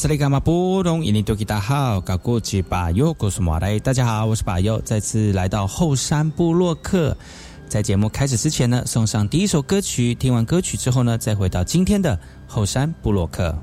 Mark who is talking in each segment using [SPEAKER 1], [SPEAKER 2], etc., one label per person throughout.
[SPEAKER 1] 这里干嘛布隆伊尼多吉达好，搞过去巴友，我是马来。大家好，我是巴尤，再次来到后山部落客。在节目开始之前呢，送上第一首歌曲。听完歌曲之后呢，再回到今天的后山部落客。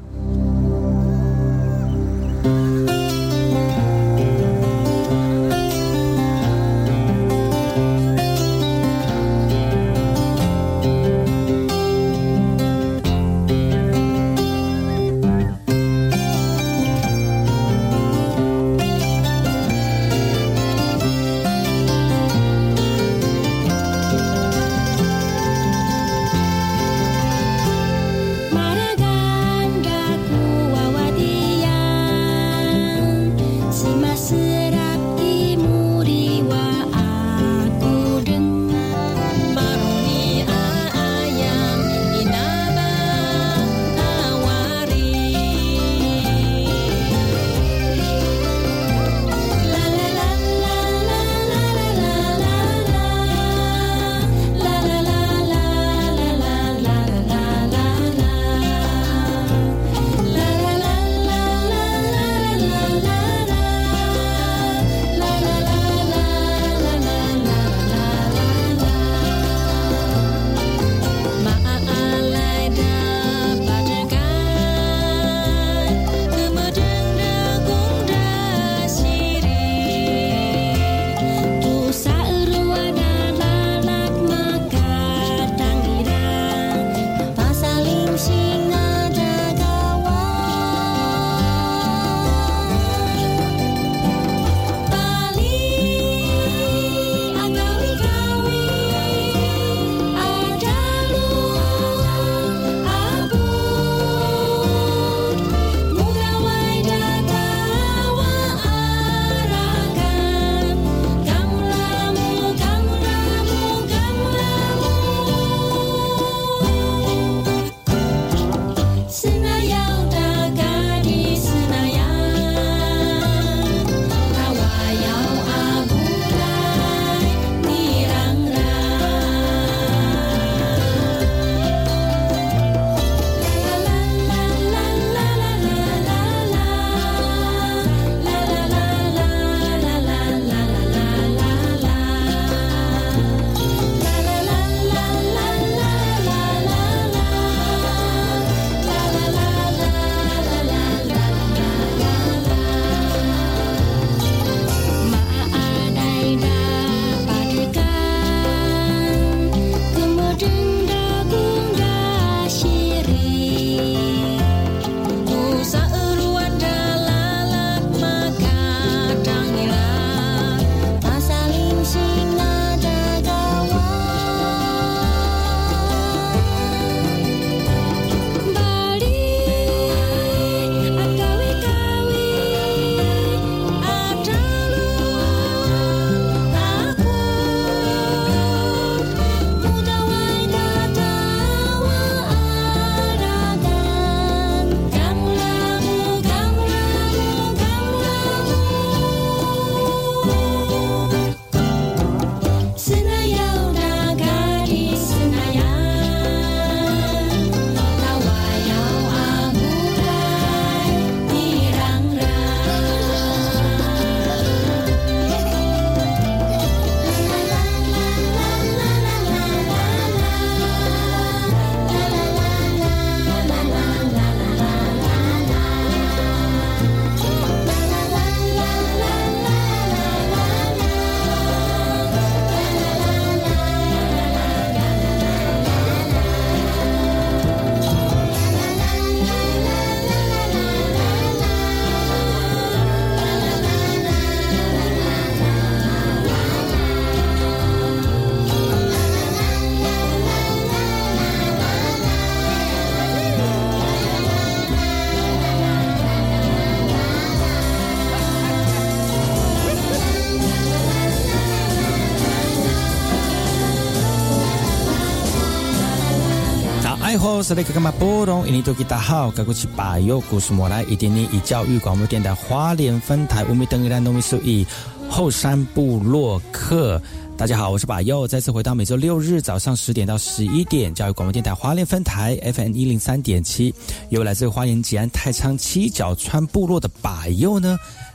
[SPEAKER 1] 是那个干嘛波动？印尼多吉大好，该过去把右故事莫来，一点点以教育广播电台花莲分台五米等一兰农民数一后山部落客。大家好，我是把右，再次回到每周六日早上十点到十一点，教育广播电台花莲分台 FM 一零三点七，由来自花莲吉安太仓七角川部落的把右呢。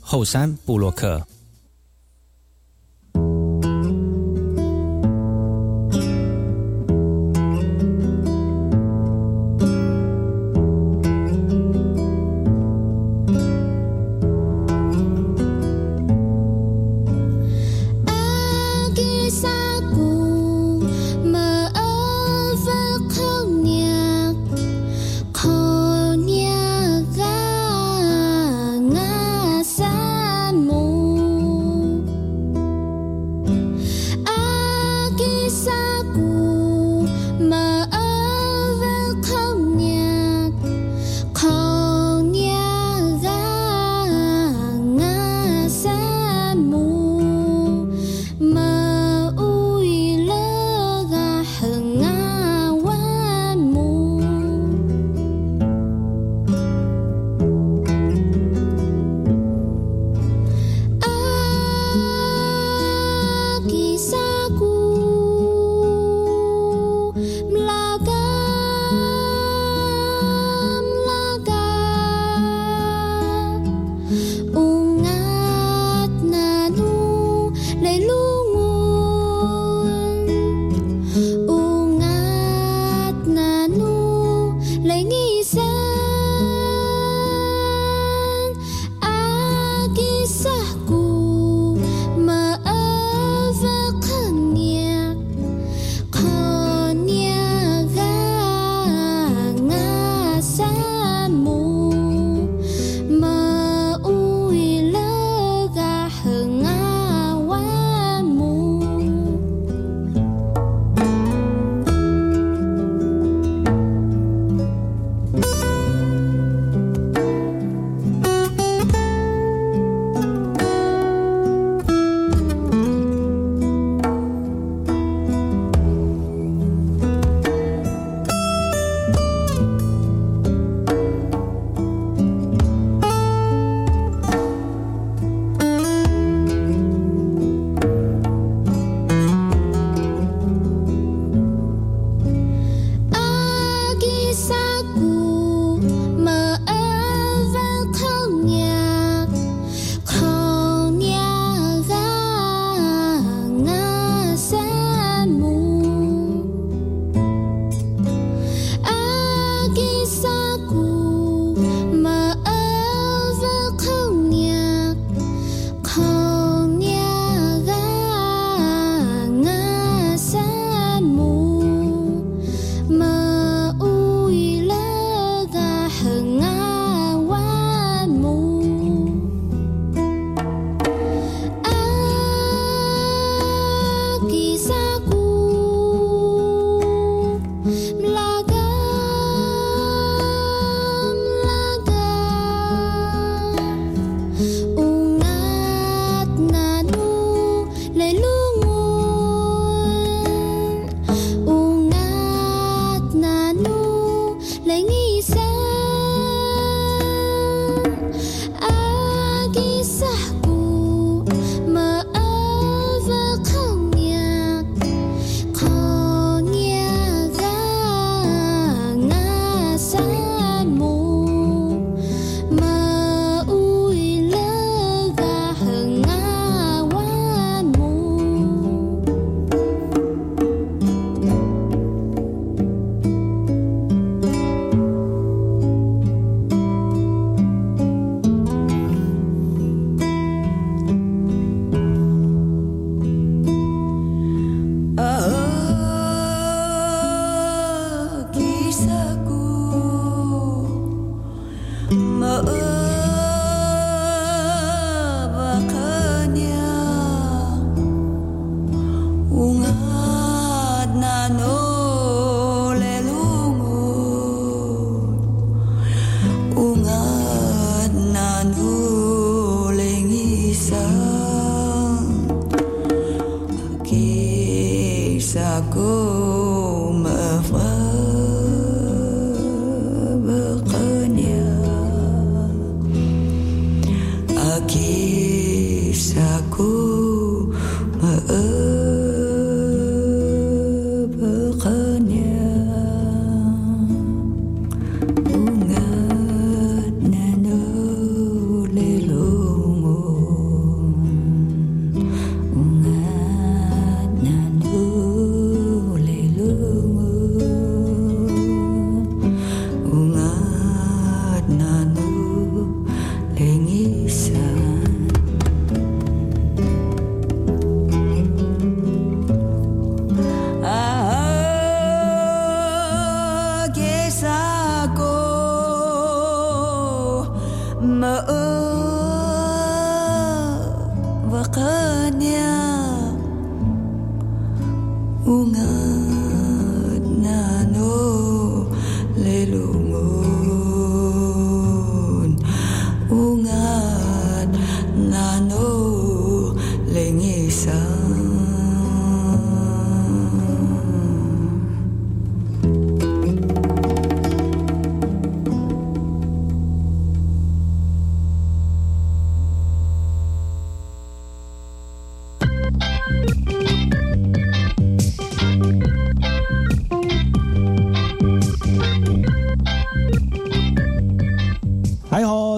[SPEAKER 1] 后山布洛克。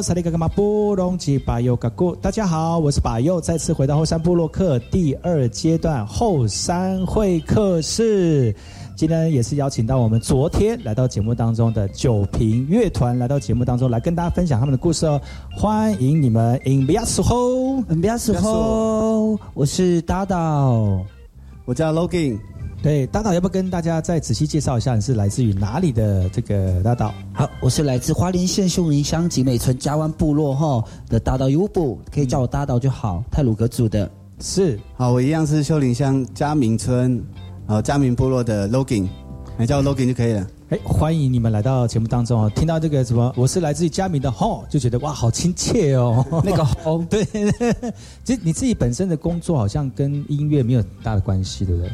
[SPEAKER 2] 萨利格格马布隆吉巴尤嘎古，大家好，我是巴尤，再次回到后山部落客第二阶段后山会客室。今天也是邀请到我们昨天来到节目当中的九平乐团来到节目当中来跟大家分享他们的故事哦。欢迎你们，In Biaso，In
[SPEAKER 3] Biaso，我是大岛，
[SPEAKER 4] 我叫 Logan。
[SPEAKER 2] 对，大岛要不要跟大家再仔细介绍一下，你是来自于哪里的这个大岛？
[SPEAKER 3] 好，我是来自花莲县秀林乡集美村嘉湾部落哈的大岛优布，可以叫我大岛就好。泰鲁格族的，
[SPEAKER 2] 是。
[SPEAKER 4] 好，我一样是秀林乡嘉明村，呃，嘉明部落的 Logan，你叫我 Logan 就可以了。
[SPEAKER 2] 哎，欢迎你们来到节目当中哦！听到这个什么，我是来自于嘉明的吼，就觉得哇，好亲切哦。
[SPEAKER 3] 那个吼，
[SPEAKER 2] 对，其实你自己本身的工作好像跟音乐没有很大的关系，对不对？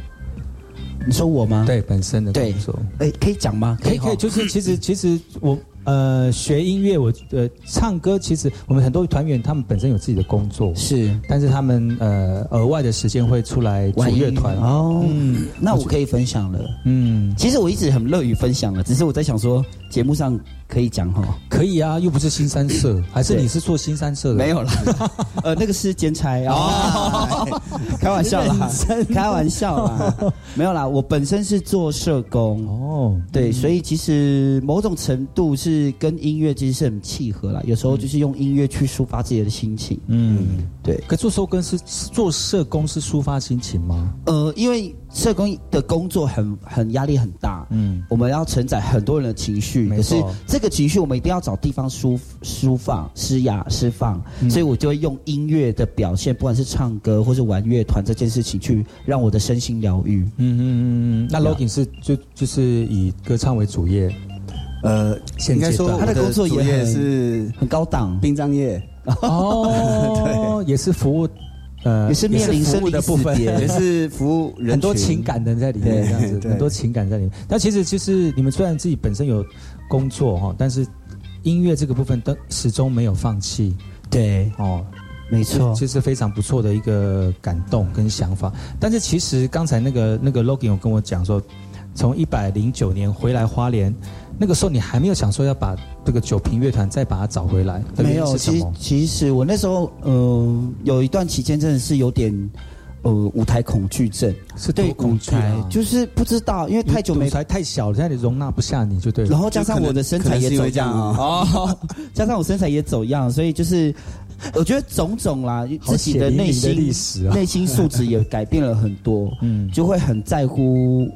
[SPEAKER 3] 你说我吗？
[SPEAKER 2] 对，本身的工作，
[SPEAKER 3] 哎，可以讲吗？
[SPEAKER 2] 可以，可以，就是其实，其实我。呃，学音乐，我呃唱歌，其实我们很多团员他们本身有自己的工作，
[SPEAKER 3] 是，
[SPEAKER 2] 但是他们呃额外的时间会出来组乐团
[SPEAKER 3] 哦。嗯，那我可以分享了。嗯，其实我一直很乐于分享了，只是我在想说节目上可以讲哈，
[SPEAKER 2] 可以啊，又不是新三社，还是你是做新三社的？
[SPEAKER 3] 没有啦，呃，那个是兼差。啊，开玩笑啦，开玩笑啦，没有啦，我本身是做社工。哦，对，所以其实某种程度是。是跟音乐其实是很契合啦，有时候就是用音乐去抒发自己的心情。嗯，对。
[SPEAKER 2] 可做社工是做社工是抒发心情吗？
[SPEAKER 3] 呃，因为社工的工作很很压力很大。嗯，我们要承载很多人的情绪，可是这个情绪我们一定要找地方舒舒放、施压、释放。所以我就会用音乐的表现，不管是唱歌或是玩乐团这件事情，去让我的身心疗愈。嗯嗯
[SPEAKER 2] 嗯嗯。那 Logan 是就就是以歌唱为主业。
[SPEAKER 4] 呃，应该说
[SPEAKER 3] 他的工作
[SPEAKER 4] 也是
[SPEAKER 3] 很高档，
[SPEAKER 4] 殡葬业
[SPEAKER 2] 哦，对，也是服务，
[SPEAKER 3] 呃，也是面临
[SPEAKER 2] 服务的部分，
[SPEAKER 4] 也是服务人
[SPEAKER 2] 很多情感的在里面，这样子，很多情感在里面。但其实，就是你们虽然自己本身有工作哈，但是音乐这个部分都始终没有放弃。
[SPEAKER 3] 对，哦，没错，
[SPEAKER 2] 这是非常不错的一个感动跟想法。但是其实刚才那个那个 Logan 有跟我讲说，从一百零九年回来花莲。那个时候你还没有想说要把这个九平乐团再把它找回来？
[SPEAKER 3] 没有，其实其实我那时候呃有一段期间真的是有点呃舞台恐惧症，
[SPEAKER 2] 是对舞台
[SPEAKER 3] 就是不知道，因为太久没
[SPEAKER 2] 台太小了，在那里容纳不下你就对了。
[SPEAKER 3] 然后加上我的身材也走样啊，加上我身材也走样，所以就是我觉得种种啦，自己的内心
[SPEAKER 2] 历史啊，
[SPEAKER 3] 内心素质也改变了很多，嗯，就会很在乎。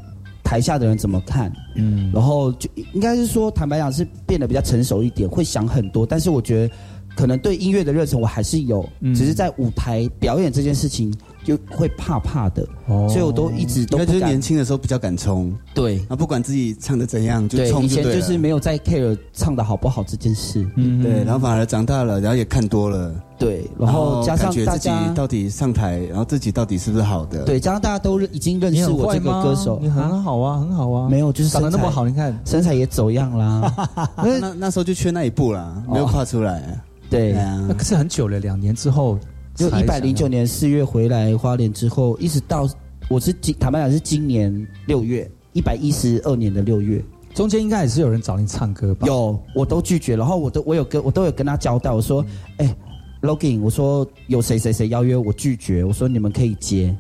[SPEAKER 3] 台下的人怎么看？嗯，然后就应该是说，坦白讲是变得比较成熟一点，会想很多。但是我觉得可能对音乐的热忱我还是有，只是在舞台表演这件事情就会怕怕的，所以我都一直都
[SPEAKER 4] 就是年轻的时候比较敢冲，
[SPEAKER 3] 对，
[SPEAKER 4] 啊，不管自己唱的怎样就冲就对以
[SPEAKER 3] 前就是没有在 care 唱的好不好这件事，
[SPEAKER 4] 嗯，对，然后反而长大了，然后也看多了，
[SPEAKER 3] 对，然后加上大家
[SPEAKER 4] 到底上台，然后自己到底是不是好的，
[SPEAKER 3] 对，加上大家都已经认识我这个歌手，
[SPEAKER 2] 你很好啊，很好啊，
[SPEAKER 3] 没有就是
[SPEAKER 2] 长得那么好，你看。
[SPEAKER 3] 身材也走样啦，
[SPEAKER 4] 那那时候就缺那一步啦，没有跨出来。
[SPEAKER 3] 对，
[SPEAKER 2] 那可是很久了，两年之后，
[SPEAKER 3] 就一百零九年四月回来花莲之后，一直到我是今坦白讲是今年六月一百一十二年的六月，
[SPEAKER 2] 中间应该也是有人找你唱歌吧？
[SPEAKER 3] 有，我都拒绝，然后我都我有跟我都有跟他交代，我说，哎，Logan，我说有谁谁谁邀约我拒绝，我说你们可以接，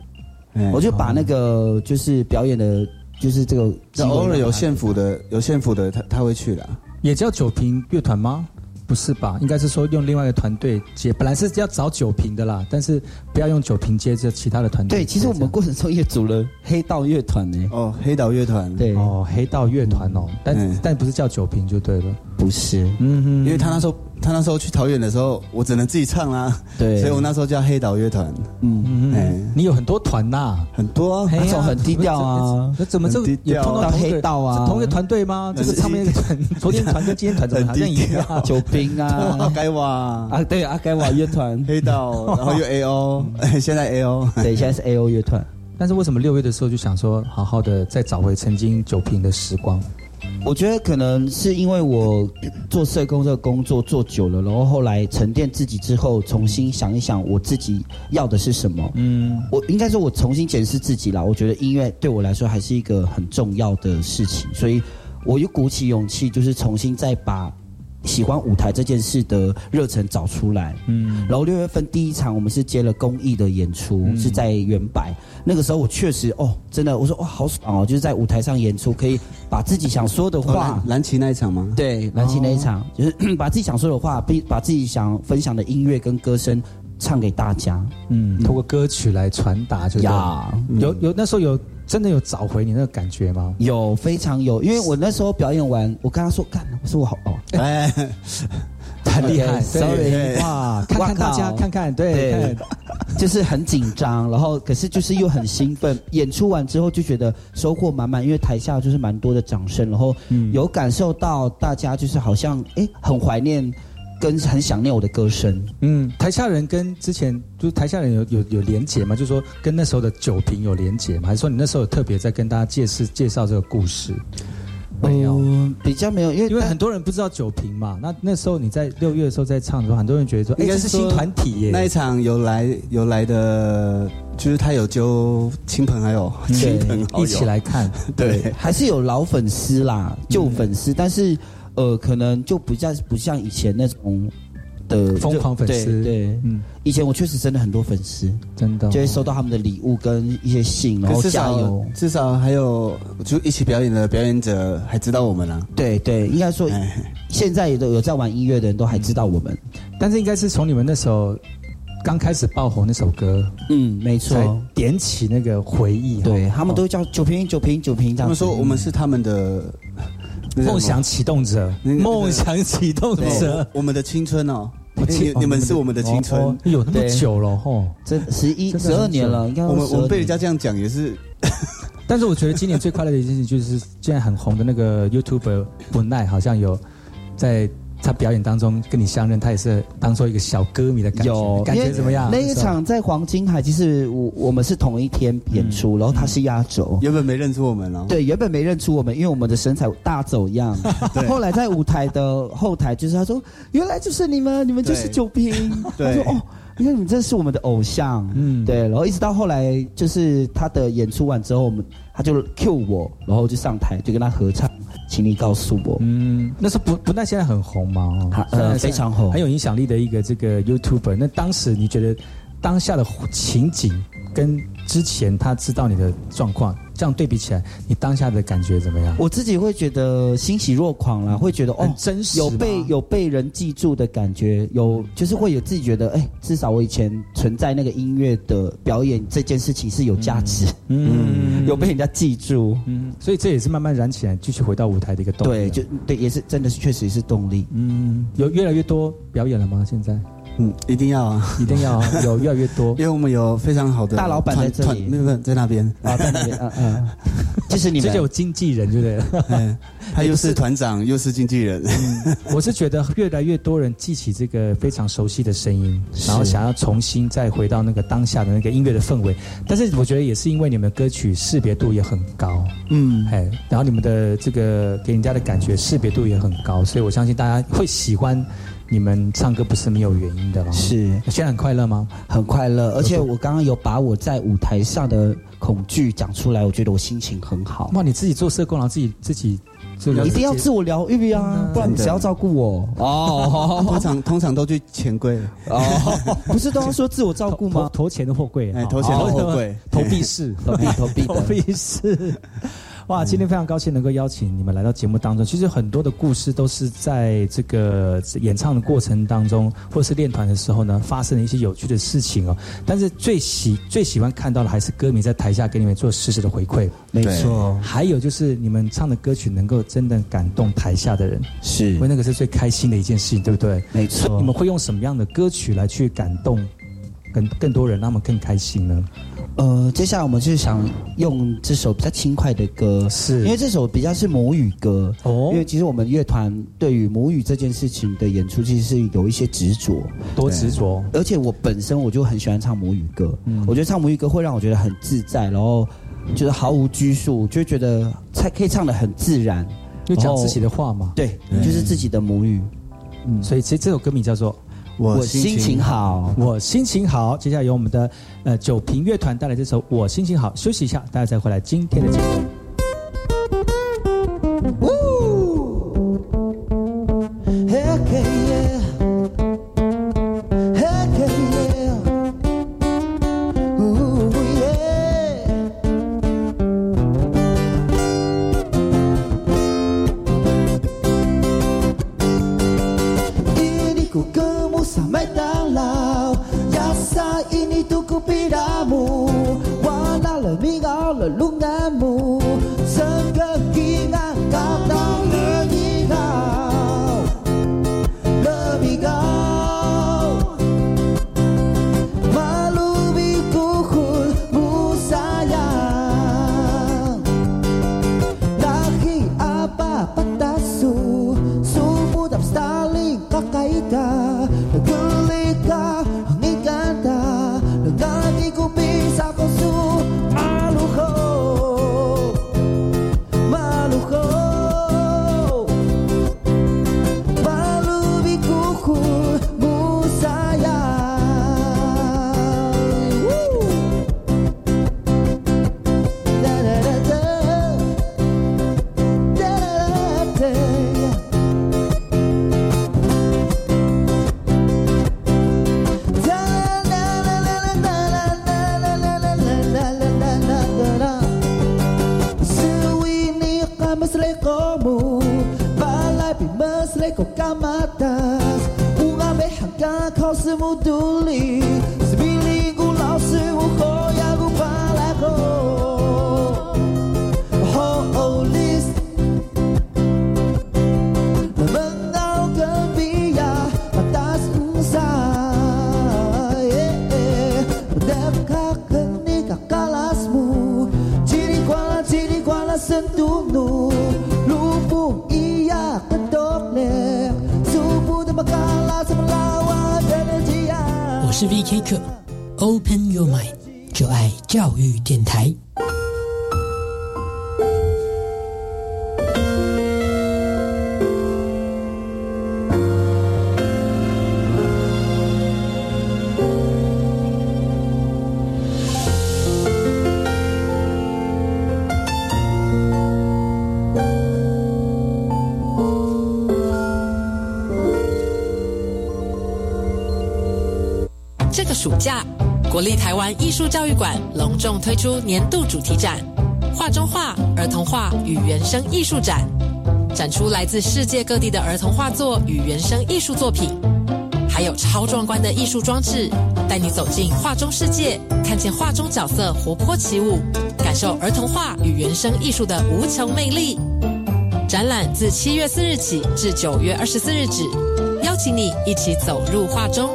[SPEAKER 3] 我就把那个就是表演的，就是这个
[SPEAKER 4] 偶尔有县府的有县府的他他会去的，
[SPEAKER 2] 也叫酒瓶乐团吗？不是吧？应该是说用另外一个团队接，本来是要找酒瓶的啦，但是不要用酒瓶接着其他的团队。
[SPEAKER 3] 对，其实我们过程中也组了黑道乐团呢。
[SPEAKER 4] 哦，黑道乐团。
[SPEAKER 3] 对，
[SPEAKER 2] 哦，黑道乐团哦，但但不是叫酒瓶就对了。
[SPEAKER 3] 不是，
[SPEAKER 4] 嗯哼，因为他那时候。他那时候去桃园的时候，我只能自己唱啦。
[SPEAKER 3] 对，
[SPEAKER 4] 所以我那时候叫黑岛乐团。
[SPEAKER 2] 嗯嗯嗯，你有很多团呐，
[SPEAKER 4] 很多，
[SPEAKER 3] 那种很低调啊。
[SPEAKER 2] 那怎么这也碰到
[SPEAKER 3] 黑道啊？
[SPEAKER 2] 同一个团队吗？这个唱片团，昨天团跟今天团怎么好像一样？
[SPEAKER 3] 酒兵啊，
[SPEAKER 4] 阿盖瓦
[SPEAKER 3] 啊，对，阿盖瓦乐团，
[SPEAKER 4] 黑道，然后又 A O，现在 A O，
[SPEAKER 3] 对，现在是 A O 乐团。
[SPEAKER 2] 但是为什么六月的时候就想说，好好的再找回曾经九瓶的时光？
[SPEAKER 3] 我觉得可能是因为我做社工这个工作做久了，然后后来沉淀自己之后，重新想一想我自己要的是什么。嗯，我应该说，我重新检视自己了。我觉得音乐对我来说还是一个很重要的事情，所以我又鼓起勇气，就是重新再把。喜欢舞台这件事的热忱找出来，嗯，然后六月份第一场我们是接了公益的演出，是在原百。那个时候我确实哦，真的，我说哇，好爽哦，就是在舞台上演出，可以把自己想说的话。
[SPEAKER 4] 蓝旗那一场吗？
[SPEAKER 3] 对，蓝旗那一场，就是 把自己想说的话，把把自己想分享的音乐跟歌声唱给大家。
[SPEAKER 2] 嗯，通过歌曲来传达，就呀，有有那时候有。真的有找回你那个感觉吗？
[SPEAKER 3] 有，非常有。因为我那时候表演完，我跟他说：“干，我说我好哦，哎，
[SPEAKER 2] 很厉害，sorry，哇，看看大家，看看，对，
[SPEAKER 3] 就是很紧张，然后可是就是又很兴奋。演出完之后就觉得收获满满，因为台下就是蛮多的掌声，然后有感受到大家就是好像哎很怀念。”跟很想念我的歌声，
[SPEAKER 2] 嗯，台下人跟之前就是台下人有有有连结吗？就是说跟那时候的酒瓶有连结吗？还是说你那时候有特别在跟大家介绍介绍这个故事？
[SPEAKER 3] 没有，比较没有，因为
[SPEAKER 2] 因为很多人不知道酒瓶嘛。那那时候你在六月的时候在唱的时候，很多人觉得说，哎，这是新团体耶。
[SPEAKER 4] 那一场有来有来的，就是他有揪亲朋还有亲朋
[SPEAKER 2] 一起来看，
[SPEAKER 4] 对，
[SPEAKER 3] 还是有老粉丝啦，旧粉丝，但是。呃，可能就不像不像以前那种的
[SPEAKER 2] 疯狂粉丝，
[SPEAKER 3] 对，嗯，以前我确实真的很多粉丝，
[SPEAKER 2] 真的
[SPEAKER 3] 就会收到他们的礼物跟一些信，然后加油，
[SPEAKER 4] 至少还有就一起表演的表演者还知道我们啊，
[SPEAKER 3] 对对，应该说现在也都有在玩音乐的人都还知道我们，
[SPEAKER 2] 但是应该是从你们那时候刚开始爆红那首歌，
[SPEAKER 3] 嗯，没错，
[SPEAKER 2] 点起那个回忆，
[SPEAKER 3] 对他们都叫酒瓶酒瓶酒瓶，
[SPEAKER 4] 他们说我们是他们的。
[SPEAKER 2] 梦想启动者，梦想启动者，
[SPEAKER 4] 我们的青春哦，你你们是我们的青春，
[SPEAKER 2] 有那么久了吼，
[SPEAKER 3] 这十一十二年了，应该
[SPEAKER 4] 我们我们被人家这样讲也是，
[SPEAKER 2] 但是我觉得今年最快乐的一件事就是现在很红的那个 YouTuber 不奈好像有在。他表演当中跟你相认，他也是当做一个小歌迷的感觉，感觉怎么样？
[SPEAKER 3] 那一场在黄金海，其实我我们是同一天演出，然后他是压轴，
[SPEAKER 4] 原本没认出我们哦。
[SPEAKER 3] 对，原本没认出我们，因为我们的身材大走样。后来在舞台的后台，就是他说：“原来就是你们，你们就是酒瓶。”他说：“哦。”因为你这是我们的偶像，嗯，对，然后一直到后来，就是他的演出完之后，我们他就 Q 我，然后就上台就跟他合唱，请你告诉我，
[SPEAKER 2] 嗯，那是不不那现在很红吗？
[SPEAKER 3] 呃，非常红，
[SPEAKER 2] 很有影响力的一个这个 YouTuber。那当时你觉得当下的情景跟之前他知道你的状况这样对比起来，你当下的感觉怎么样？
[SPEAKER 3] 我自己会觉得欣喜若狂啦，会觉得哦，
[SPEAKER 2] 真实
[SPEAKER 3] 有被有被人记住的感觉，有就是会有自己觉得，哎，至少我以前存在那个音乐的表演这件事情是有价值，嗯，有被人家记住，
[SPEAKER 2] 嗯，所以这也是慢慢燃起来，继续回到舞台的一个动力。
[SPEAKER 3] 对，就对，也是真的是确实是动力。嗯，
[SPEAKER 2] 有越来越多表演了吗？现在？
[SPEAKER 4] 嗯，一定要啊，
[SPEAKER 2] 一定要 有越来越多，
[SPEAKER 4] 因为我们有非常好的
[SPEAKER 3] 大老板在这里，
[SPEAKER 4] 没有在那边
[SPEAKER 3] 啊，在那边，嗯嗯，就是你们这就
[SPEAKER 2] 有经纪人，对不对？
[SPEAKER 4] 他又是团长，又是经纪人。
[SPEAKER 2] 我是觉得越来越多人记起这个非常熟悉的声音，然后想要重新再回到那个当下的那个音乐的氛围。但是我觉得也是因为你们歌曲识别度也很高，嗯，哎，然后你们的这个给人家的感觉识别度也很高，所以我相信大家会喜欢。你们唱歌不是没有原因的吗？
[SPEAKER 3] 是，
[SPEAKER 2] 现在很快乐吗？
[SPEAKER 3] 很快乐，而且我刚刚有把我在舞台上的恐惧讲出来，我觉得我心情很好。
[SPEAKER 2] 哇，你自己做社工，然后自己自己，
[SPEAKER 3] 一定要自我疗愈啊，不然谁要照顾我？
[SPEAKER 4] 哦，通常通常都去钱柜
[SPEAKER 3] 哦，不是都要说自我照顾吗？
[SPEAKER 2] 投钱的货柜，
[SPEAKER 4] 哎，投钱的货柜，
[SPEAKER 2] 投币式，
[SPEAKER 3] 投币投币
[SPEAKER 2] 投币式。哇，今天非常高兴能够邀请你们来到节目当中。其实很多的故事都是在这个演唱的过程当中，或者是练团的时候呢，发生了一些有趣的事情哦。但是最喜最喜欢看到的还是歌迷在台下给你们做实时的回馈。
[SPEAKER 3] 没错，
[SPEAKER 2] 还有就是你们唱的歌曲能够真的感动台下的人，
[SPEAKER 3] 是，
[SPEAKER 2] 因为那个是最开心的一件事情，对不对？
[SPEAKER 3] 没错。
[SPEAKER 2] 你们会用什么样的歌曲来去感动更更多人，让他们更开心呢？
[SPEAKER 3] 呃，接下来我们就是想用这首比较轻快的歌，
[SPEAKER 2] 是
[SPEAKER 3] 因为这首比较是母语歌哦。因为其实我们乐团对于母语这件事情的演出，其实是有一些执着，
[SPEAKER 2] 多执着。
[SPEAKER 3] 而且我本身我就很喜欢唱母语歌，嗯我觉得唱母语歌会让我觉得很自在，然后就是毫无拘束，就觉得才可以唱的很自然，
[SPEAKER 2] 就讲自己的话嘛。
[SPEAKER 3] 对，就是自己的母语。
[SPEAKER 2] 嗯，所以其实这首歌名叫做。
[SPEAKER 3] 我心情好，
[SPEAKER 2] 我心情好。接下来由我们的呃酒瓶乐团带来这首《我心情好》，休息一下，大家再回来今天的节目。
[SPEAKER 5] 国立台湾艺术教育馆隆重推出年度主题展画中画儿童画与原生艺术展，展出来自世界各地的儿童画作与原生艺术作品，还有超壮观的艺术装置，带你走进画中世界，看见画中角色活泼起舞，感受儿童画与原生艺术的无穷魅力。展览自七月四日起至九月二十四日止，邀请你一起走入画中。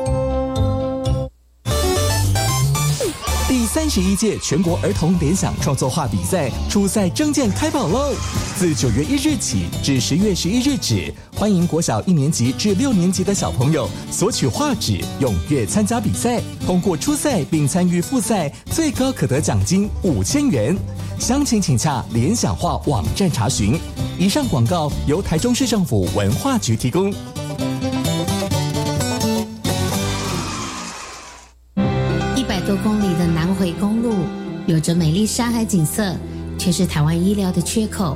[SPEAKER 6] 三十一届全国儿童联想创作画比赛初赛征件开跑喽！自九月一日起至十月十一日止，欢迎国小一年级至六年级的小朋友索取画纸，踊跃参加比赛。通过初赛并参与复赛，最高可得奖金五千元。详情请洽联想画网站查询。以上广告由台中市政府文化局提供。
[SPEAKER 7] 有着美丽山海景色，却是台湾医疗的缺口。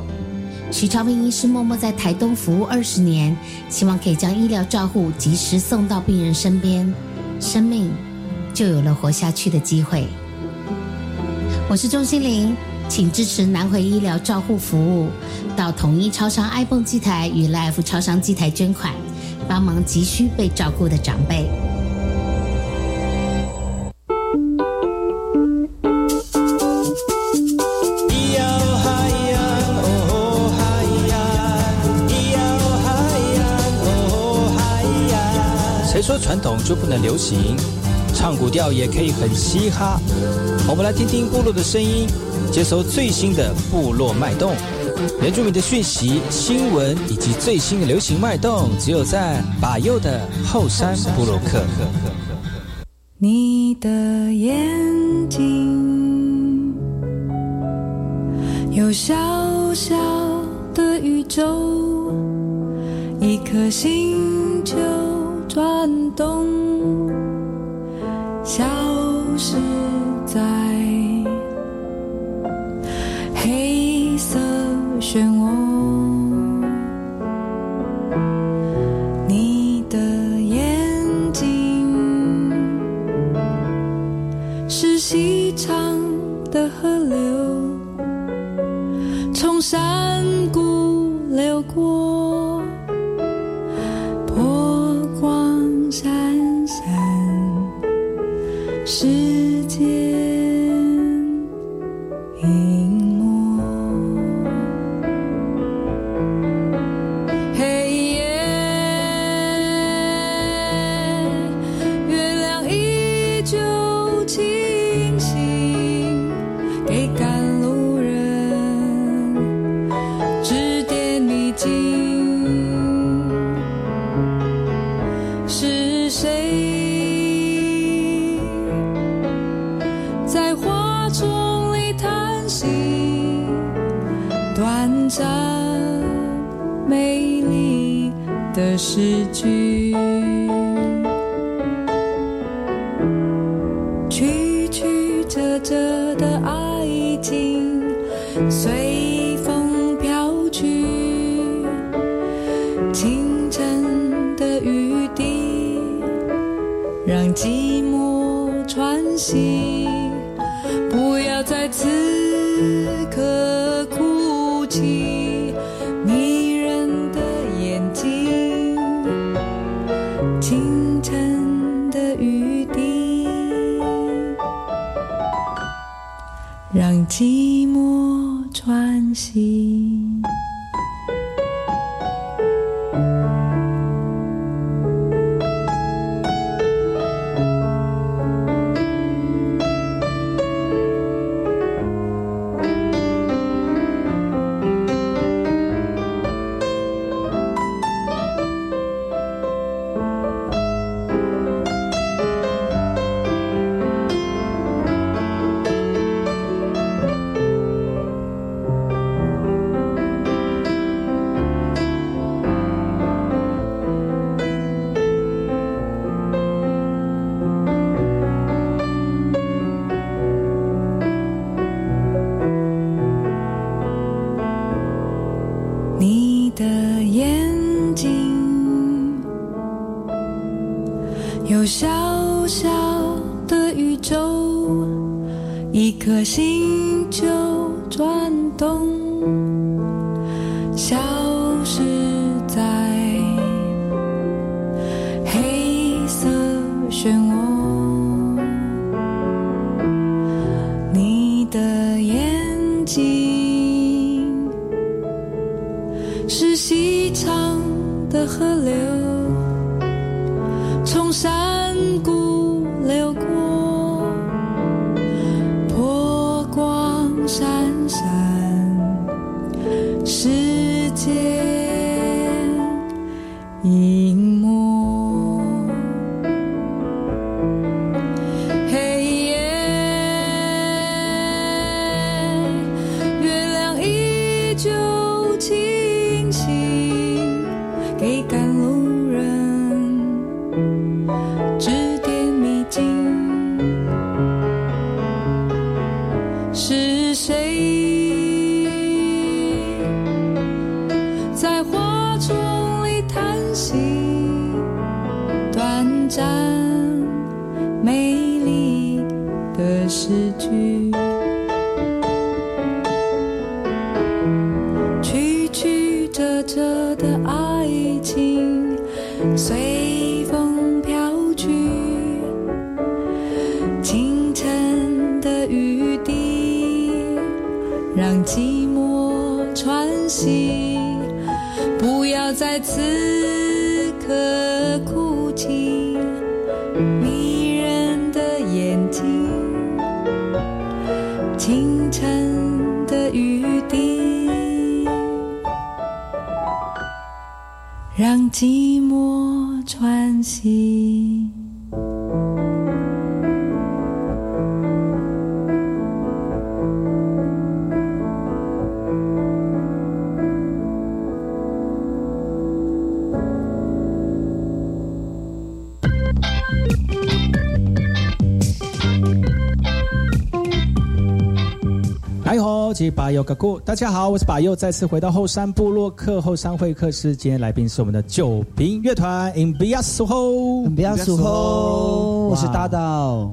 [SPEAKER 7] 徐超平医师默默在台东服务二十年，希望可以将医疗照护及时送到病人身边，生命就有了活下去的机会。我是钟心玲，请支持南回医疗照护服务，到统一超商 iPhone 机台与 Life 超商机台捐款，帮忙急需被照顾的长辈。
[SPEAKER 1] 说传统就不能流行，唱古调也可以很嘻哈。我们来听听部落的声音，接收最新的部落脉动、原住民的讯息、新闻以及最新的流行脉动，只有在把右的后山部落克。
[SPEAKER 8] 你的眼睛有小小的宇宙，一颗星球。转动，消失在黑色漩涡。你的眼睛是细长的河雨滴，让寂寞喘息，不要在此刻哭泣。迷人的眼睛，清晨的雨滴，让寂。的河流，从山谷流过。
[SPEAKER 2] 让哎呦，吉巴尤嘎古，大家好，我是巴友，再次回到后山部落客后山会客室，今天来宾是我们的九平乐团 In
[SPEAKER 3] Biosho，Biosho，，我是大道。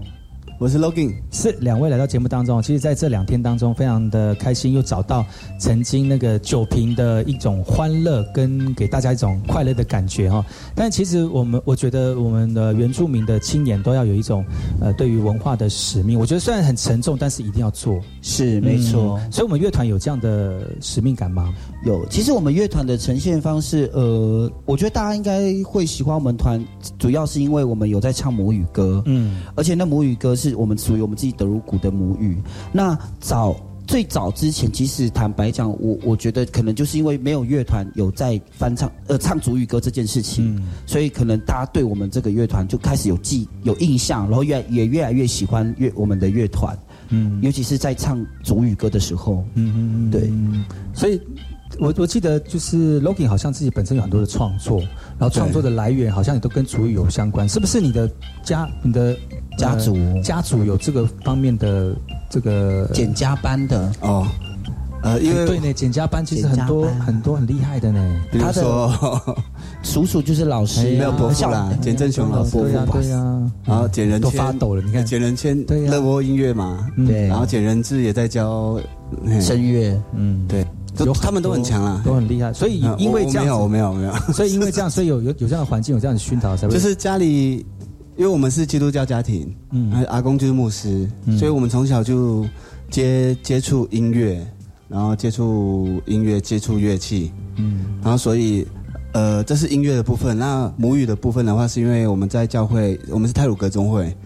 [SPEAKER 4] 我是 Logan，
[SPEAKER 2] 是两位来到节目当中，其实在这两天当中非常的开心，又找到曾经那个酒瓶的一种欢乐，跟给大家一种快乐的感觉哈。但其实我们我觉得我们的原住民的青年都要有一种呃对于文化的使命，我觉得虽然很沉重，但是一定要做。
[SPEAKER 3] 是没错，
[SPEAKER 2] 所以我们乐团有这样的使命感吗？
[SPEAKER 3] 有。其实我们乐团的呈现方式，呃，我觉得大家应该会喜欢我们团，主要是因为我们有在唱母语歌，嗯，而且那母语歌是我们属于我们自己德鲁古的母语。那早最早之前，其实坦白讲，我我觉得可能就是因为没有乐团有在翻唱呃唱主语歌这件事情，所以可能大家对我们这个乐团就开始有记有印象，然后越也越来越喜欢乐我们的乐团。嗯，尤其是在唱主语歌的时候，嗯嗯嗯，对，
[SPEAKER 2] 所以我我记得就是 Logan 好像自己本身有很多的创作，然后创作的来源好像也都跟主语有相关，是不是你的家你的
[SPEAKER 3] 家族
[SPEAKER 2] 家族有这个方面的这个
[SPEAKER 3] 简加班的
[SPEAKER 4] 哦？呃，因为
[SPEAKER 2] 对呢，简加班其实很多很多很厉害的呢。
[SPEAKER 4] 比如说，
[SPEAKER 3] 叔叔就是老师，
[SPEAKER 4] 没有伯父啦，简正雄老师，
[SPEAKER 2] 对呀对呀，
[SPEAKER 4] 然后简仁
[SPEAKER 2] 都发抖了，你看
[SPEAKER 4] 简仁谦乐窝音乐嘛，
[SPEAKER 3] 对，
[SPEAKER 4] 然后简仁志也在教
[SPEAKER 3] 声乐，
[SPEAKER 4] 嗯，对，都他们都很强啊，
[SPEAKER 2] 都很厉害，所以因为这样，
[SPEAKER 4] 没有我没有。没有，
[SPEAKER 2] 所以因为这样，所以有有有这样的环境，有这样的熏陶，才会
[SPEAKER 4] 就是家里，因为我们是基督教家庭，嗯，阿公就是牧师，所以我们从小就接接触音乐。然后接触音乐，接触乐器，嗯，然后所以，呃，这是音乐的部分。那母语的部分的话，是因为我们在教会，我们是泰鲁格宗会，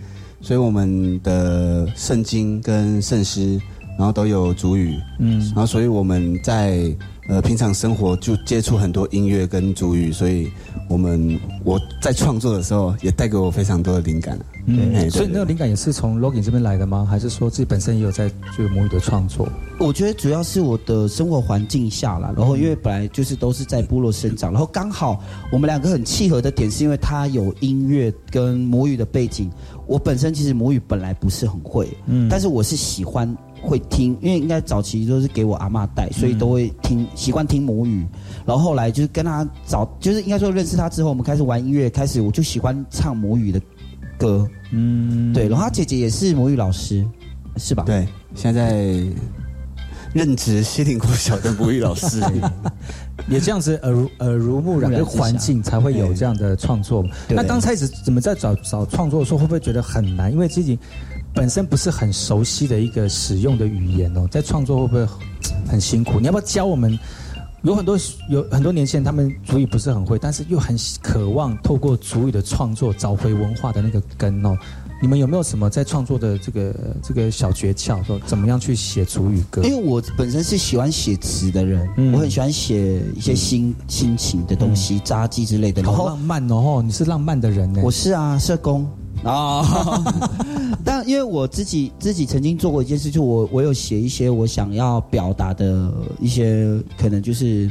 [SPEAKER 4] 所以我们的圣经跟圣诗，然后都有主语，嗯，然后所以我们在呃平常生活就接触很多音乐跟主语，所以我们我在创作的时候也带给我非常多的灵感。
[SPEAKER 2] 嗯，所以那个灵感也是从 Logan 这边来的吗？还是说自己本身也有在做母语的创作？
[SPEAKER 3] 我觉得主要是我的生活环境下啦，然后因为本来就是都是在部落生长，然后刚好我们两个很契合的点是因为他有音乐跟母语的背景，我本身其实母语本来不是很会，嗯，但是我是喜欢会听，因为应该早期都是给我阿妈带，所以都会听习惯听母语，然后后来就是跟他找，就是应该说认识他之后，我们开始玩音乐，开始我就喜欢唱母语的。歌，嗯，对，然后他姐姐也是母语老师，是吧？
[SPEAKER 4] 对，现在任职西岭国小的母语老师，
[SPEAKER 2] 也这样子耳濡耳濡目染的环境才会有这样的创作。那刚开始怎么在找找创作的时候，会不会觉得很难？因为自己本身不是很熟悉的一个使用的语言哦，在创作会不会很辛苦？你要不要教我们？有很多有很多年轻人，他们主语不是很会，但是又很渴望透过主语的创作找回文化的那个根哦。你们有没有什么在创作的这个这个小诀窍，说怎么样去写主语歌？
[SPEAKER 3] 因为我本身是喜欢写词的人，我很喜欢写一些心心情的东西、扎记之类的。
[SPEAKER 2] 好浪漫哦，你是浪漫的人呢。
[SPEAKER 3] 我是啊，社工。啊！但因为我自己自己曾经做过一件事，就我我有写一些我想要表达的一些可能就是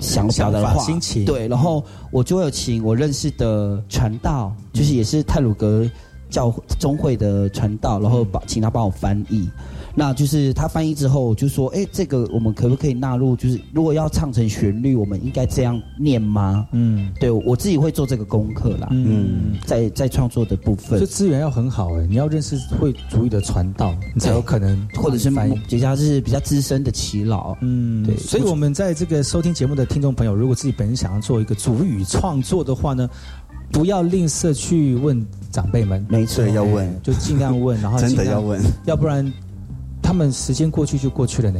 [SPEAKER 3] 想表达的话，
[SPEAKER 2] 心情
[SPEAKER 3] 对，然后我就有请我认识的传道，就是也是泰鲁格教中会的传道，然后帮请他帮我翻译。那就是他翻译之后就说：“哎，这个我们可不可以纳入？就是如果要唱成旋律，我们应该这样念吗？”嗯，对我自己会做这个功课啦。嗯，在在创作的部分，
[SPEAKER 2] 这资源要很好哎，你要认识会主语的传道，你才有可能，
[SPEAKER 3] 或者是翻译，节家是比较资深的耆老。
[SPEAKER 2] 嗯，对。所以我们在这个收听节目的听众朋友，如果自己本身想要做一个主语创作的话呢，不要吝啬去问长辈们，
[SPEAKER 3] 没错，
[SPEAKER 4] 要问
[SPEAKER 2] 就尽量问，然后
[SPEAKER 4] 真的要问，
[SPEAKER 2] 要不然。他们时间过去就过去了呢，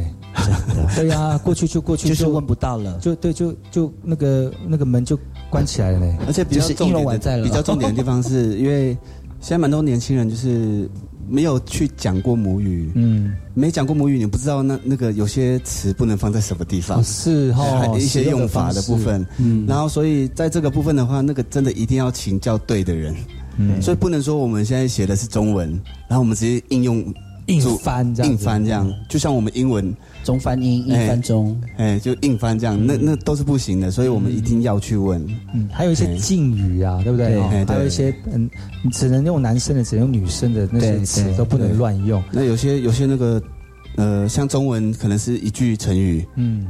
[SPEAKER 2] 对呀，过去就过去，
[SPEAKER 3] 就是问不到了，
[SPEAKER 2] 就对，就就那个那个门就关起来了呢。
[SPEAKER 4] 而且比较重点的，比较重点的地方是因为现在蛮多年轻人就是没有去讲过母语，嗯，没讲过母语，你不知道那那个有些词不能放在什么地方，
[SPEAKER 2] 是哈，
[SPEAKER 4] 一些用法的部分，嗯，然后所以在这个部分的话，那个真的一定要请教对的人，嗯，所以不能说我们现在写的是中文，然后我们直接应用。
[SPEAKER 2] 硬翻这样，
[SPEAKER 4] 硬翻这样，就像我们英文
[SPEAKER 3] 中翻英，英翻中，
[SPEAKER 4] 哎，就硬翻这样，那那都是不行的，所以我们一定要去问。
[SPEAKER 2] 嗯，还有一些敬语啊，对不对？还有一些嗯，只能用男生的，只能用女生的那些词都不能乱用。
[SPEAKER 4] 那有些有些那个。呃，像中文可能是一句成语，嗯，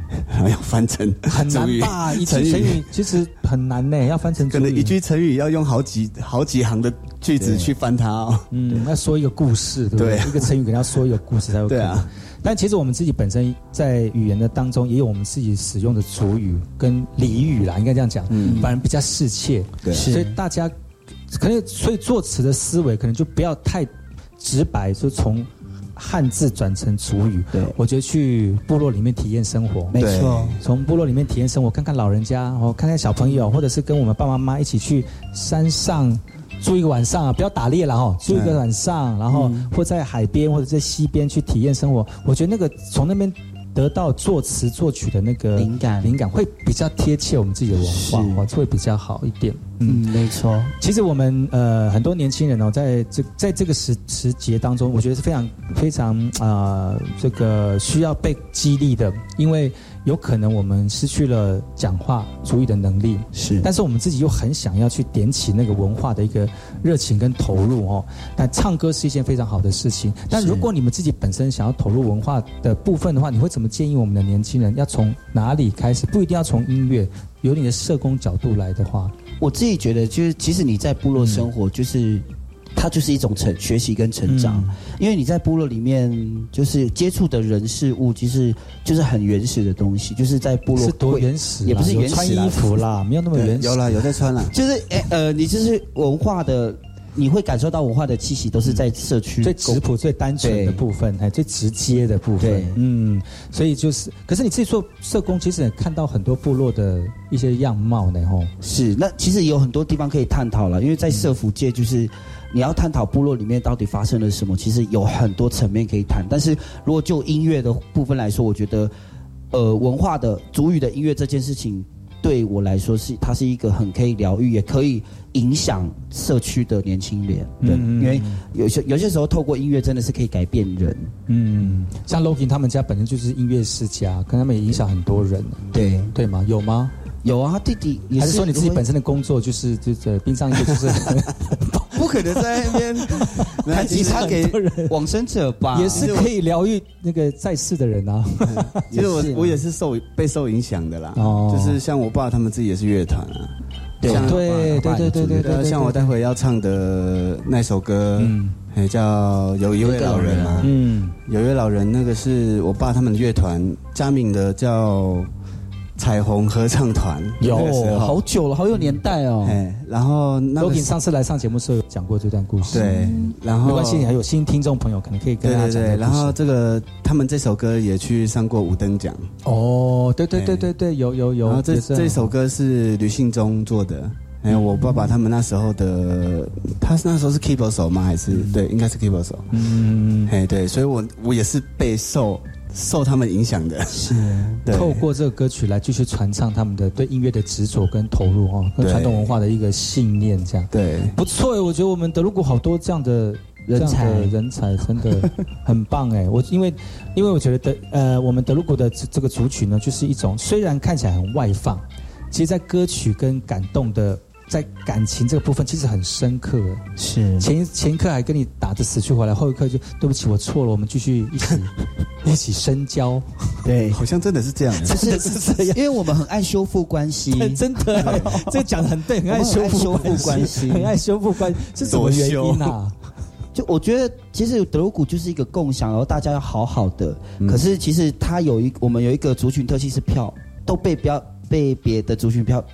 [SPEAKER 4] 要翻成
[SPEAKER 2] 很难吧？一句成语其实很难呢，要翻成
[SPEAKER 4] 可能一句成语要用好几好几行的句子去翻它哦。
[SPEAKER 2] 嗯，要说一个故事，对不对？一个成语可能要说一个故事才 有。对啊。但其实我们自己本身在语言的当中也有我们自己使用的主语跟俚语啦，应该这样讲，嗯，反而比较适切。
[SPEAKER 4] 对。
[SPEAKER 2] 所以大家可能所以作词的思维可能就不要太直白，就从。汉字转成主语，
[SPEAKER 3] 对
[SPEAKER 2] 我觉得去部落里面体验生活，
[SPEAKER 3] 没错。
[SPEAKER 2] 从部落里面体验生活，看看老人家，哦看看小朋友，或者是跟我们爸爸妈妈一起去山上住一个晚上啊，不要打猎了哈，住一个晚上，然后或在海边或者在溪边去体验生活。我觉得那个从那边。得到作词作曲的那个
[SPEAKER 3] 灵感，
[SPEAKER 2] 灵感会比较贴切我们自己的文化，哦，会比较好一点。
[SPEAKER 3] 嗯，没错。
[SPEAKER 2] 其实我们呃很多年轻人哦，在这在这个时时节当中，我觉得是非常非常啊这个需要被激励的，因为。有可能我们失去了讲话、主语的能力，
[SPEAKER 3] 是，
[SPEAKER 2] 但是我们自己又很想要去点起那个文化的一个热情跟投入哦。但唱歌是一件非常好的事情。但如果你们自己本身想要投入文化的部分的话，你会怎么建议我们的年轻人要从哪里开始？不一定要从音乐，由你的社工角度来的话，
[SPEAKER 3] 我自己觉得就是，其实你在部落生活就是。它就是一种成学习跟成长，因为你在部落里面就是接触的人事物，其实就是很原始的东西，就是在部落
[SPEAKER 2] 是多原始，
[SPEAKER 3] 也不是原
[SPEAKER 2] 始穿衣服啦，没有那么原始，
[SPEAKER 4] 有了有在穿了，
[SPEAKER 3] 就是诶呃，你就是文化的，你会感受到文化的气息，都是在社区
[SPEAKER 2] 最质朴、最单纯的部分，还最直接的部分，嗯，所以就是，可是你自己做社工，其实也看到很多部落的一些样貌呢，吼，
[SPEAKER 3] 是，那其实有很多地方可以探讨了，因为在社服界就是。你要探讨部落里面到底发生了什么，其实有很多层面可以谈。但是如果就音乐的部分来说，我觉得，呃，文化的主语的音乐这件事情，对我来说是它是一个很可以疗愈，也可以影响社区的年轻人。对，因为有些有些时候透过音乐真的是可以改变人。
[SPEAKER 2] 嗯，像 Logan 他们家本身就是音乐世家，跟他们也影响很多人。
[SPEAKER 3] 对
[SPEAKER 2] 对吗？有吗？
[SPEAKER 3] 有啊，弟弟
[SPEAKER 2] 还是说你自己本身的工作就是就是冰上音乐就是。
[SPEAKER 3] 不可能在那边弹吉他给往生者吧？
[SPEAKER 2] 也是可以疗愈那个在世的人啊。
[SPEAKER 4] 其实我我也是受被受影响的啦。哦，就是像我爸他们自己也是乐团啊。
[SPEAKER 2] 对对对对对对，
[SPEAKER 4] 像我待会要唱的那首歌，嗯，叫有一位老人嘛，嗯，有一位老人，那个是我爸他们乐团加名的叫。彩虹合唱团
[SPEAKER 3] 有好久了，好有年代哦。哎，
[SPEAKER 4] 然后
[SPEAKER 2] 罗平上次来上节目时候有讲过这段故事。
[SPEAKER 4] 对，然后
[SPEAKER 2] 没关系，还有新听众朋友可能可以跟大家讲。对
[SPEAKER 4] 然后这个他们这首歌也去上过五等奖。
[SPEAKER 2] 哦，对对对对对，有有有。
[SPEAKER 4] 然后这这首歌是吕信中做的，哎，我爸爸他们那时候的，他那时候是 keyboard 手吗？还是对，应该是 keyboard 手。嗯，哎对，所以我我也是备受。受他们影响的。
[SPEAKER 2] 是，透过这个歌曲来继续传唱他们的对音乐的执着跟投入哦，跟传统文化的一个信念，这样。
[SPEAKER 4] 对，
[SPEAKER 2] 不错我觉得我们德鲁古好多这样的人才，人才真的 很棒哎。我因为因为我觉得德呃，我们德鲁古的这个族群呢，就是一种虽然看起来很外放，其实在歌曲跟感动的。在感情这个部分，其实很深刻。
[SPEAKER 3] 是
[SPEAKER 2] 前前一刻还跟你打着死去活来，后一刻就对不起，我错了，我们继续一起 一起深交。
[SPEAKER 3] 对，
[SPEAKER 4] 好像真的是这样，
[SPEAKER 3] 真的是这样，因为我们很爱修复关系。
[SPEAKER 2] 真的，这讲的很对，很爱修复关系，很爱修复关系，是什么原因啊？
[SPEAKER 3] 就我觉得，其实德鲁古就是一个共享，然后大家要好好的。可是其实它有一，我们有一个族群特性是票都被标被别的族群票。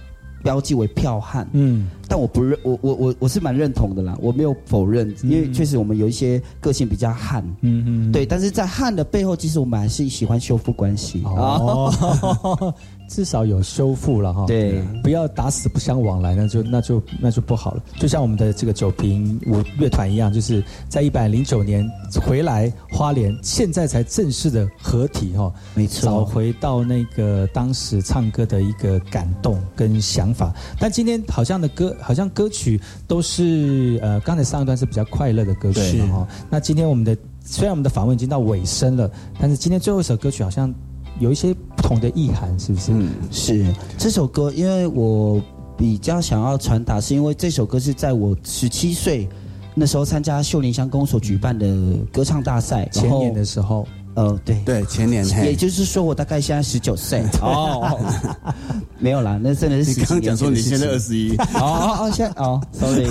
[SPEAKER 3] 标记为票悍，嗯，但我不认，我我我我是蛮认同的啦，我没有否认，因为确实我们有一些个性比较悍，嗯嗯，对，但是在悍的背后，其实我们还是喜欢修复关系。哦。
[SPEAKER 2] 至少有修复了哈，
[SPEAKER 3] 对，
[SPEAKER 2] 不要打死不相往来，那就那就那就不好了。就像我们的这个酒瓶舞乐团一样，就是在一百零九年回来花莲，现在才正式的合体哈，
[SPEAKER 3] 没错，
[SPEAKER 2] 找回到那个当时唱歌的一个感动跟想法。但今天好像的歌，好像歌曲都是呃，刚才上一段是比较快乐的歌曲哈。那今天我们的虽然我们的访问已经到尾声了，但是今天最后一首歌曲好像。有一些不同的意涵，是不是？嗯，
[SPEAKER 3] 是。这首歌，因为我比较想要传达，是因为这首歌是在我十七岁那时候参加秀林乡公所举办的歌唱大赛，
[SPEAKER 2] 前年的时候，
[SPEAKER 3] 呃，对。
[SPEAKER 4] 对，前年，
[SPEAKER 3] 也就是说我大概现在十九岁。哦，没有啦，那真的是
[SPEAKER 4] 你刚刚讲说你现在二十一，
[SPEAKER 3] 哦哦，现在哦，sorry，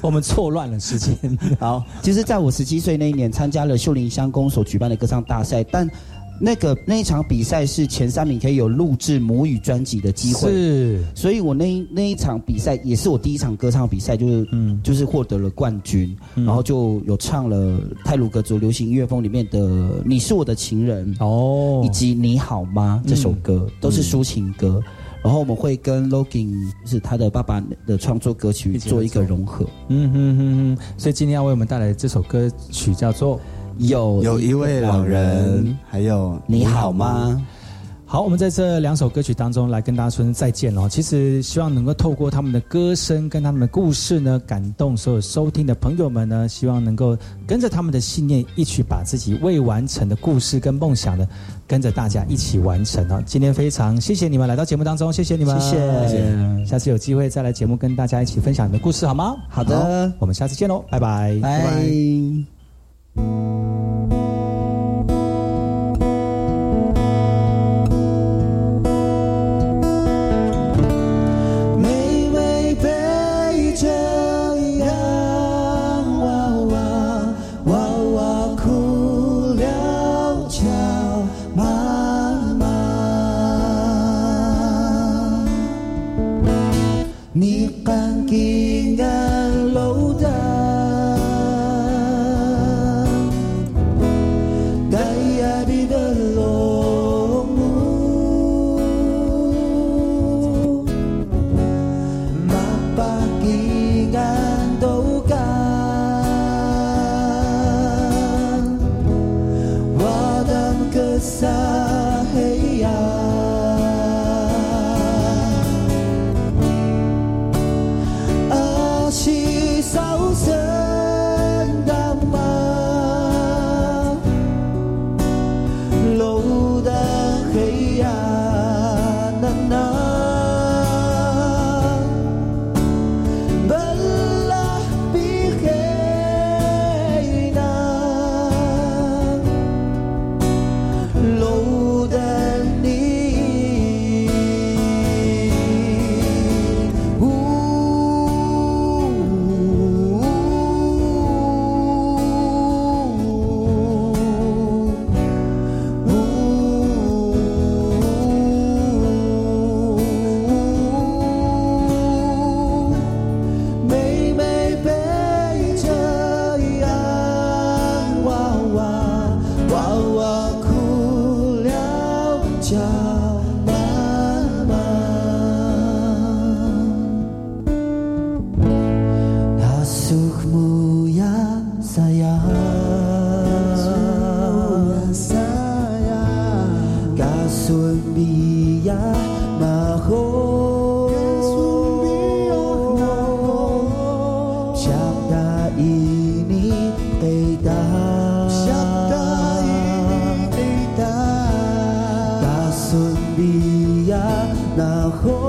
[SPEAKER 2] 我们错乱了时间。
[SPEAKER 3] 好，其实在我十七岁那一年参加了秀林乡公所举办的歌唱大赛，但。那个那一场比赛是前三名可以有录制母语专辑的机会，
[SPEAKER 2] 是，
[SPEAKER 3] 所以我那那一场比赛也是我第一场歌唱比赛，就是嗯，就是获得了冠军，然后就有唱了泰鲁格族流行音乐风里面的《你是我的情人》哦，以及《你好吗》这首歌都是抒情歌，然后我们会跟 Logan 是他的爸爸的创作歌曲做一个融合，嗯
[SPEAKER 2] 哼哼哼，所以今天要为我们带来这首歌曲叫做。
[SPEAKER 3] 有
[SPEAKER 4] 有一位老人，还有
[SPEAKER 3] 你好吗？
[SPEAKER 2] 好，我们在这两首歌曲当中来跟大家说声再见哦。其实希望能够透过他们的歌声跟他们的故事呢，感动所有收听的朋友们呢。希望能够跟着他们的信念，一起把自己未完成的故事跟梦想呢，跟着大家一起完成哦。今天非常谢谢你们来到节目当中，谢谢你们，
[SPEAKER 3] 谢谢。
[SPEAKER 2] 下次有机会再来节目跟大家一起分享你的故事好吗？
[SPEAKER 3] 好的，
[SPEAKER 2] 我们下次见喽，拜拜，
[SPEAKER 3] 拜拜。你
[SPEAKER 1] 那后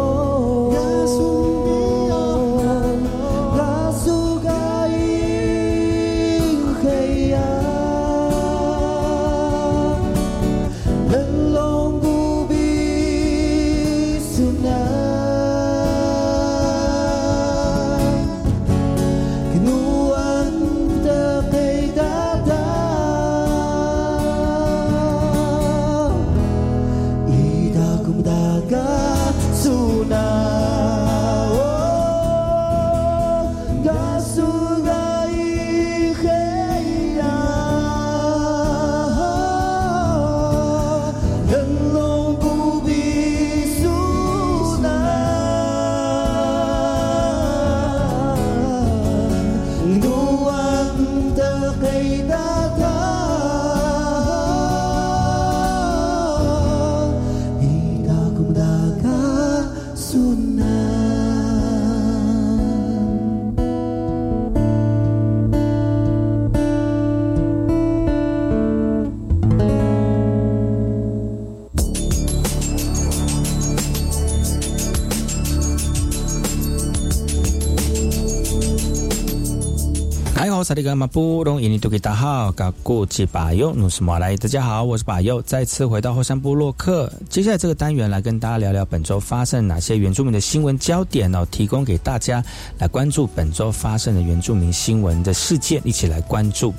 [SPEAKER 1] 格马布隆伊尼图吉达好，嘎古吉巴尤努斯马来，大家好，我是巴尤，再次回到后山部落克。接下来这个单元来跟大家聊聊本周发生哪些原住民的新闻焦点哦，提供给大家来关注本周发生的原住民新闻的事件，一起来关注。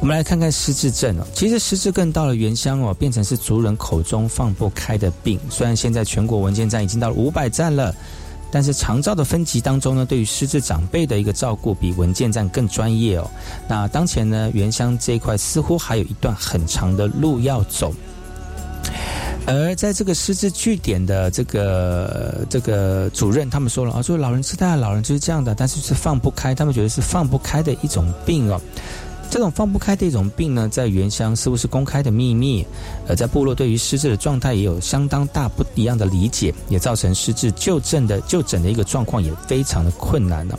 [SPEAKER 1] 我们来看看失智症哦，其实失智症到了原乡哦，变成是族人口中放不开的病。虽然现在全国文件站已经到了五百站了。但是长照的分级当中呢，对于失智长辈的一个照顾比文件站更专业哦。那当前呢，原乡这一块似乎还有一段很长的路要走。而在这个失智据点的这个这个主任，他们说了啊，说老人痴呆，老人就是这样的，但是是放不开，他们觉得是放不开的一种病哦。这种放不开的一种病呢，在原乡似乎是公开的秘密，而在部落对于失智的状态也有相当大不一样的理解，也造成失智就诊的就诊的一个状况也非常的困难了。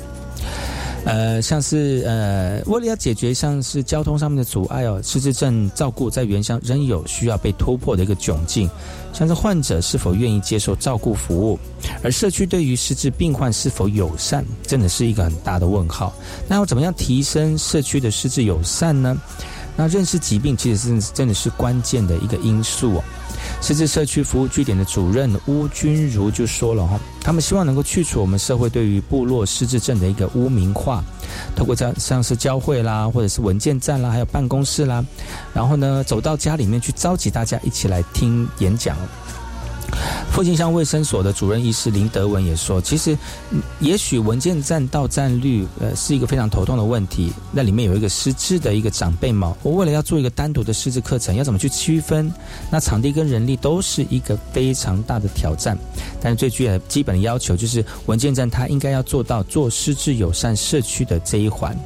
[SPEAKER 1] 呃，像是呃，为了要解决像是交通上面的阻碍哦，失智症照顾在原乡仍有需要被突破的一个窘境。像是患者是否愿意接受照顾服务，而社区对于失智病患是否友善，真的是一个很大的问号。那要怎么样提升社区的失智友善呢？那认识疾病其实是真的是关键的一个因素哦。失智社区服务据点的主任巫君如就说了哈，他们希望能够去除我们社会对于部落失智症的一个污名化，透过这像是教会啦，或者是文件站啦，还有办公室啦，然后呢走到家里面去召集大家一起来听演讲。附近乡卫生所的主任医师林德文也说，其实也许文件站到站率呃是一个非常头痛的问题。那里面有一个失智的一个长辈嘛，我为了要做一个单独的失智课程，要怎么去区分？那场地跟人力都是一个非常大的挑战。但是最具基本的要求就是文件站它应该要做到做失智友善社区的这一环。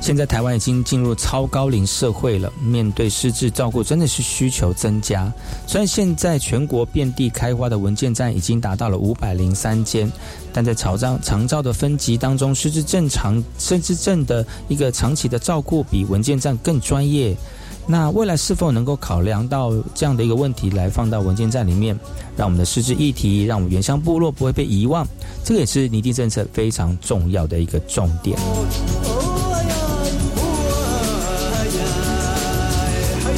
[SPEAKER 1] 现在台湾已经进入超高龄社会了，面对失智照顾真的是需求增加。虽然现在全国遍地开花的文件站已经达到了五百零三间，但在长照长照的分级当中，失智正常失智症的一个长期的照顾比文件站更专业。那未来是否能够考量到这样的一个问题来放到文件站里面，让我们的失智议题，让我们原乡部落不会被遗忘？这个也是拟定政策非常重要的一个重点。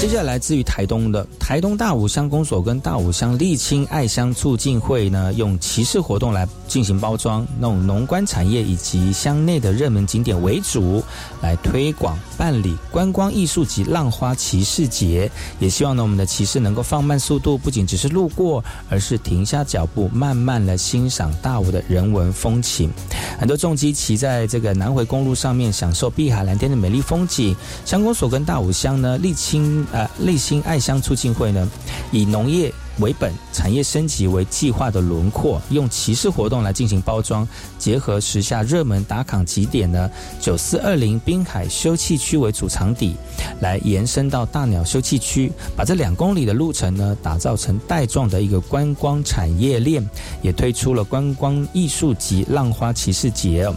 [SPEAKER 1] 接下来来自于台东的台东大武乡公所跟大武乡沥青爱乡促进会呢，用骑士活动来进行包装，弄农关产业以及乡内的热门景点为主，来推广办理观光艺术及浪花骑士节。也希望呢，我们的骑士能够放慢速度，不仅只是路过，而是停下脚步，慢慢的欣赏大武的人文风情。很多重机骑在这个南回公路上面，享受碧海蓝天的美丽风景。乡公所跟大武乡呢，沥青。呃，立新爱乡促进会呢，以农业为本，产业升级为计划的轮廓，用骑士活动来进行包装，结合时下热门打卡景点呢，九四二零滨海休憩区为主场底，来延伸到大鸟休憩区，把这两公里的路程呢，打造成带状的一个观光产业链，也推出了观光艺术及浪花骑士节。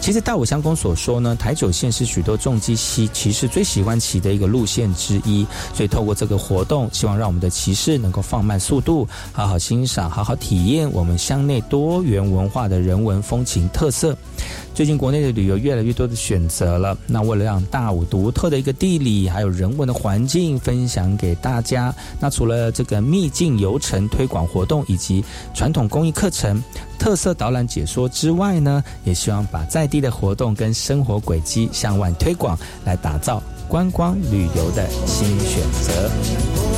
[SPEAKER 1] 其实大武乡公所说呢，台九线是许多重机骑骑士最喜欢骑的一个路线之一，所以透过这个活动，希望让我们的骑士能够放慢速度，好好欣赏，好好体验我们乡内多元文化的人文风情特色。最近国内的旅游越来越多的选择了，那为了让大武独特的一个地理还有人文的环境分享给大家，那除了这个秘境游程推广活动以及传统工艺课程、特色导览解说之外呢，也希望把在地的活动跟生活轨迹向外推广，来打造观光旅游的新选择。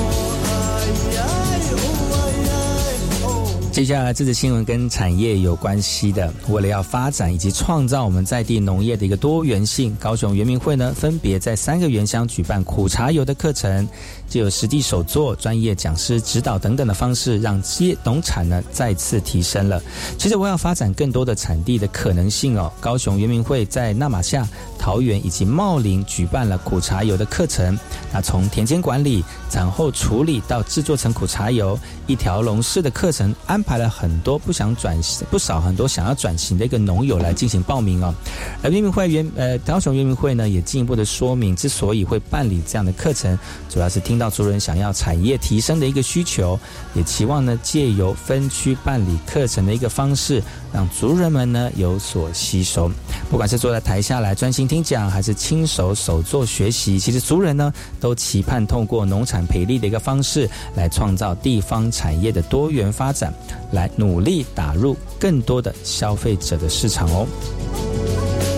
[SPEAKER 1] 接下来这则新闻跟产业有关系的，为了要发展以及创造我们在地农业的一个多元性，高雄圆明会呢分别在三个原乡举办苦茶油的课程。就有实地手作、专业讲师指导等等的方式，让业农产呢再次提升了。其实我要发展更多的产地的可能性哦。高雄圆明会在纳马夏、桃园以及茂林举办了苦茶油的课程。那从田间管理、产后处理到制作成苦茶油，一条龙式的课程安排派了很多不想转型不少很多想要转型的一个农友来进行报名哦。而原民会员呃高雄原民会呢也进一步的说明，之所以会办理这样的课程，主要是听。到族人想要产业提升的一个需求，也期望呢借由分区办理课程的一个方式，让族人们呢有所吸收。不管是坐在台下来专心听讲，还是亲手手做学习，其实族人呢都期盼通过农产培力的一个方式，来创造地方产业的多元发展，来努力打入更多的消费者的市场哦。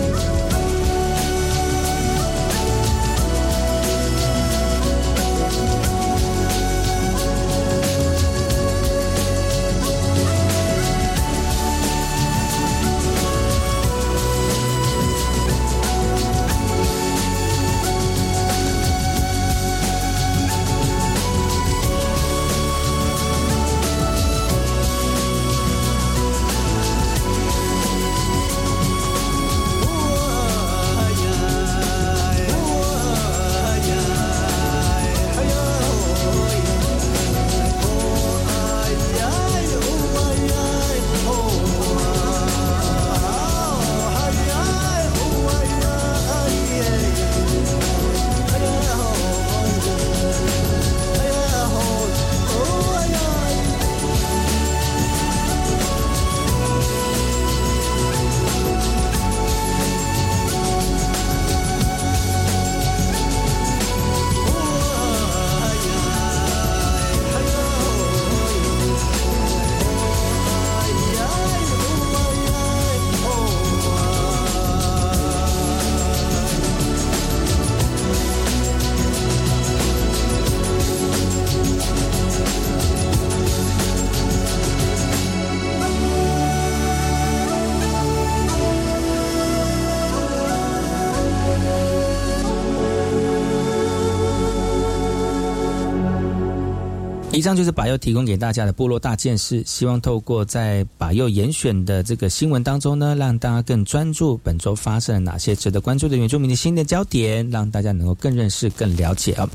[SPEAKER 1] 上就是把右提供给大家的部落大件事，希望透过在把右严选的这个新闻当中呢，让大家更专注本周发生了哪些值得关注的原住民的新的焦点，让大家能够更认识、更了解啊。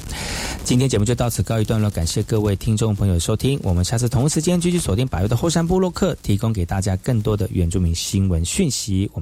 [SPEAKER 1] 今天节目就到此告一段落，感谢各位听众朋友收听，我们下次同一时间继续锁定把右的后山部落客，提供给大家更多的原住民新闻讯息。我们。